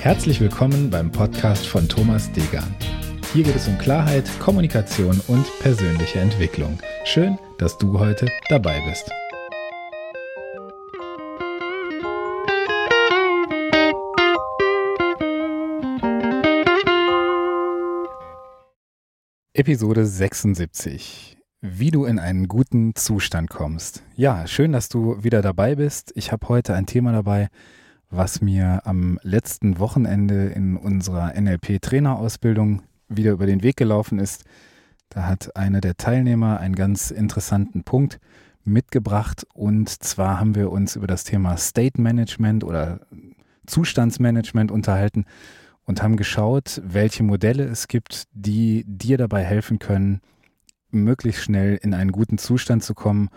Herzlich willkommen beim Podcast von Thomas Degan. Hier geht es um Klarheit, Kommunikation und persönliche Entwicklung. Schön, dass du heute dabei bist. Episode 76. Wie du in einen guten Zustand kommst. Ja, schön, dass du wieder dabei bist. Ich habe heute ein Thema dabei, was mir am letzten Wochenende in unserer NLP-Trainerausbildung wieder über den Weg gelaufen ist. Da hat einer der Teilnehmer einen ganz interessanten Punkt mitgebracht und zwar haben wir uns über das Thema State Management oder Zustandsmanagement unterhalten und haben geschaut, welche Modelle es gibt, die dir dabei helfen können, möglichst schnell in einen guten Zustand zu kommen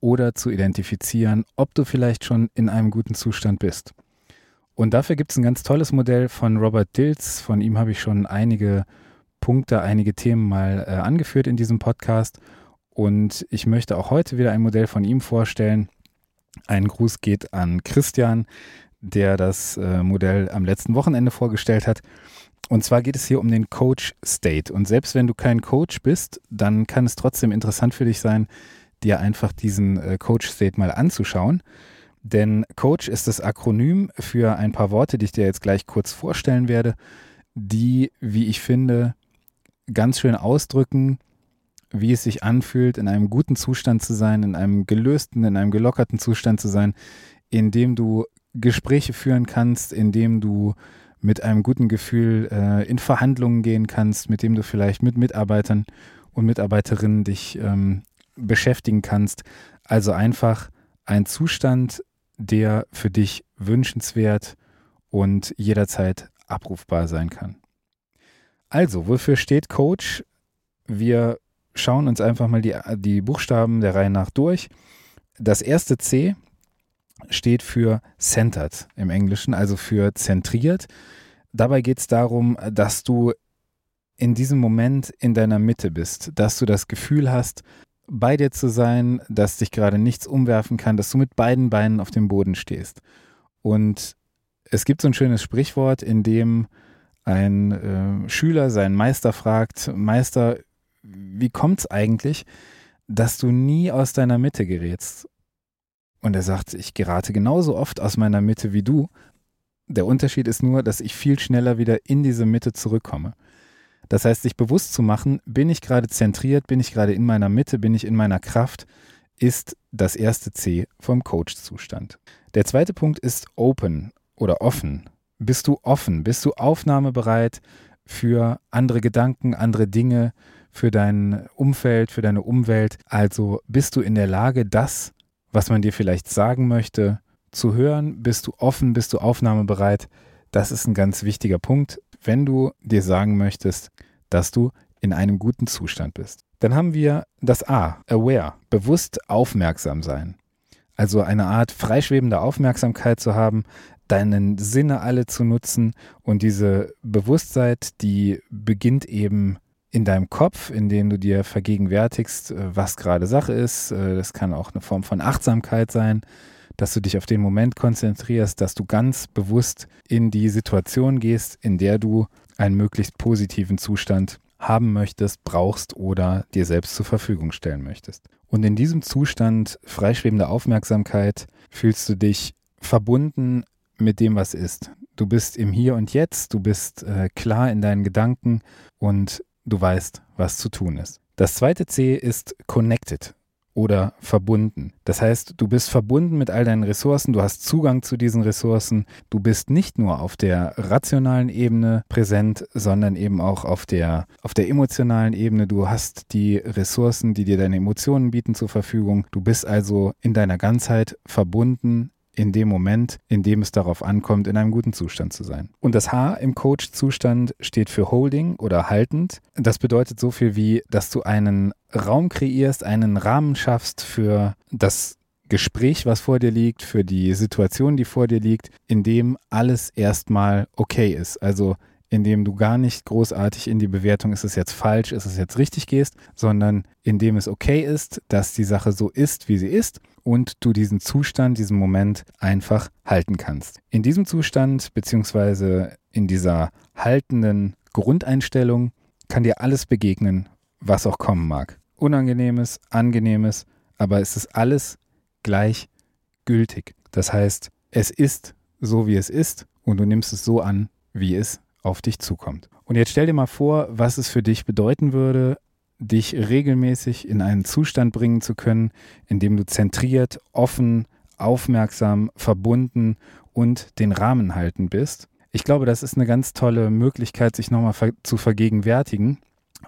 oder zu identifizieren, ob du vielleicht schon in einem guten Zustand bist. Und dafür gibt es ein ganz tolles Modell von Robert Dills. Von ihm habe ich schon einige Punkte, einige Themen mal äh, angeführt in diesem Podcast. Und ich möchte auch heute wieder ein Modell von ihm vorstellen. Ein Gruß geht an Christian, der das äh, Modell am letzten Wochenende vorgestellt hat. Und zwar geht es hier um den Coach State. Und selbst wenn du kein Coach bist, dann kann es trotzdem interessant für dich sein, dir einfach diesen äh, Coach State mal anzuschauen. Denn Coach ist das Akronym für ein paar Worte, die ich dir jetzt gleich kurz vorstellen werde, die, wie ich finde, ganz schön ausdrücken, wie es sich anfühlt, in einem guten Zustand zu sein, in einem gelösten, in einem gelockerten Zustand zu sein, in dem du Gespräche führen kannst, indem du mit einem guten Gefühl äh, in Verhandlungen gehen kannst, mit dem du vielleicht mit Mitarbeitern und Mitarbeiterinnen dich ähm, beschäftigen kannst. Also einfach ein Zustand, der für dich wünschenswert und jederzeit abrufbar sein kann. Also, wofür steht Coach? Wir schauen uns einfach mal die, die Buchstaben der Reihe nach durch. Das erste C steht für centered im Englischen, also für zentriert. Dabei geht es darum, dass du in diesem Moment in deiner Mitte bist, dass du das Gefühl hast, bei dir zu sein, dass dich gerade nichts umwerfen kann, dass du mit beiden Beinen auf dem Boden stehst. Und es gibt so ein schönes Sprichwort, in dem ein äh, Schüler seinen Meister fragt, Meister, wie kommt es eigentlich, dass du nie aus deiner Mitte gerätst? Und er sagt, ich gerate genauso oft aus meiner Mitte wie du. Der Unterschied ist nur, dass ich viel schneller wieder in diese Mitte zurückkomme. Das heißt, sich bewusst zu machen, bin ich gerade zentriert, bin ich gerade in meiner Mitte, bin ich in meiner Kraft, ist das erste C vom Coach-Zustand. Der zweite Punkt ist open oder offen. Bist du offen? Bist du aufnahmebereit für andere Gedanken, andere Dinge, für dein Umfeld, für deine Umwelt? Also bist du in der Lage, das was man dir vielleicht sagen möchte, zu hören. Bist du offen, bist du aufnahmebereit? Das ist ein ganz wichtiger Punkt, wenn du dir sagen möchtest, dass du in einem guten Zustand bist. Dann haben wir das A, aware, bewusst aufmerksam sein. Also eine Art freischwebende Aufmerksamkeit zu haben, deinen Sinne alle zu nutzen und diese Bewusstheit, die beginnt eben in deinem Kopf, in dem du dir vergegenwärtigst, äh, was gerade Sache ist. Äh, das kann auch eine Form von Achtsamkeit sein, dass du dich auf den Moment konzentrierst, dass du ganz bewusst in die Situation gehst, in der du einen möglichst positiven Zustand haben möchtest, brauchst oder dir selbst zur Verfügung stellen möchtest. Und in diesem Zustand freischwebender Aufmerksamkeit fühlst du dich verbunden mit dem, was ist. Du bist im Hier und Jetzt, du bist äh, klar in deinen Gedanken und du weißt, was zu tun ist. Das zweite C ist connected oder verbunden. Das heißt, du bist verbunden mit all deinen Ressourcen, du hast Zugang zu diesen Ressourcen, du bist nicht nur auf der rationalen Ebene präsent, sondern eben auch auf der, auf der emotionalen Ebene. Du hast die Ressourcen, die dir deine Emotionen bieten, zur Verfügung. Du bist also in deiner Ganzheit verbunden in dem Moment, in dem es darauf ankommt, in einem guten Zustand zu sein. Und das H im Coach-Zustand steht für holding oder haltend. Das bedeutet so viel wie, dass du einen Raum kreierst, einen Rahmen schaffst für das Gespräch, was vor dir liegt, für die Situation, die vor dir liegt, in dem alles erstmal okay ist. Also indem du gar nicht großartig in die Bewertung, ist es jetzt falsch, ist es jetzt richtig gehst, sondern indem es okay ist, dass die Sache so ist, wie sie ist und du diesen Zustand, diesen Moment einfach halten kannst. In diesem Zustand, beziehungsweise in dieser haltenden Grundeinstellung kann dir alles begegnen, was auch kommen mag. Unangenehmes, angenehmes, aber es ist alles gleichgültig. Das heißt, es ist so, wie es ist und du nimmst es so an, wie es auf dich zukommt. Und jetzt stell dir mal vor, was es für dich bedeuten würde, dich regelmäßig in einen Zustand bringen zu können, in dem du zentriert, offen, aufmerksam, verbunden und den Rahmen halten bist. Ich glaube, das ist eine ganz tolle Möglichkeit, sich nochmal zu vergegenwärtigen,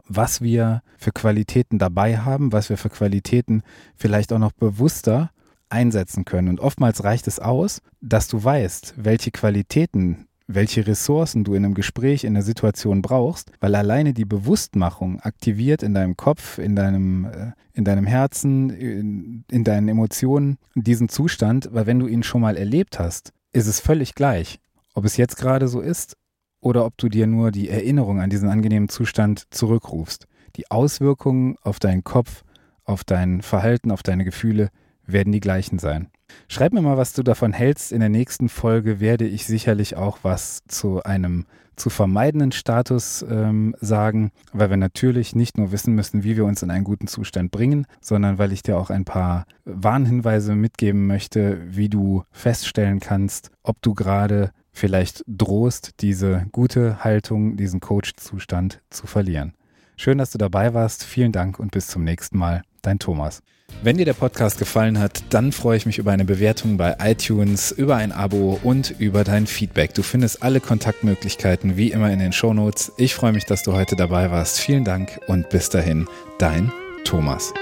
was wir für Qualitäten dabei haben, was wir für Qualitäten vielleicht auch noch bewusster einsetzen können. Und oftmals reicht es aus, dass du weißt, welche Qualitäten welche Ressourcen du in einem Gespräch, in der Situation brauchst, weil alleine die Bewusstmachung aktiviert in deinem Kopf, in deinem, äh, in deinem Herzen, in, in deinen Emotionen diesen Zustand, weil wenn du ihn schon mal erlebt hast, ist es völlig gleich, ob es jetzt gerade so ist oder ob du dir nur die Erinnerung an diesen angenehmen Zustand zurückrufst. Die Auswirkungen auf deinen Kopf, auf dein Verhalten, auf deine Gefühle werden die gleichen sein. Schreib mir mal, was du davon hältst. In der nächsten Folge werde ich sicherlich auch was zu einem zu vermeidenden Status ähm, sagen, weil wir natürlich nicht nur wissen müssen, wie wir uns in einen guten Zustand bringen, sondern weil ich dir auch ein paar Warnhinweise mitgeben möchte, wie du feststellen kannst, ob du gerade vielleicht drohst, diese gute Haltung, diesen Coach-Zustand zu verlieren. Schön, dass du dabei warst. Vielen Dank und bis zum nächsten Mal. Dein Thomas. Wenn dir der Podcast gefallen hat, dann freue ich mich über eine Bewertung bei iTunes, über ein Abo und über dein Feedback. Du findest alle Kontaktmöglichkeiten wie immer in den Shownotes. Ich freue mich, dass du heute dabei warst. Vielen Dank und bis dahin, dein Thomas.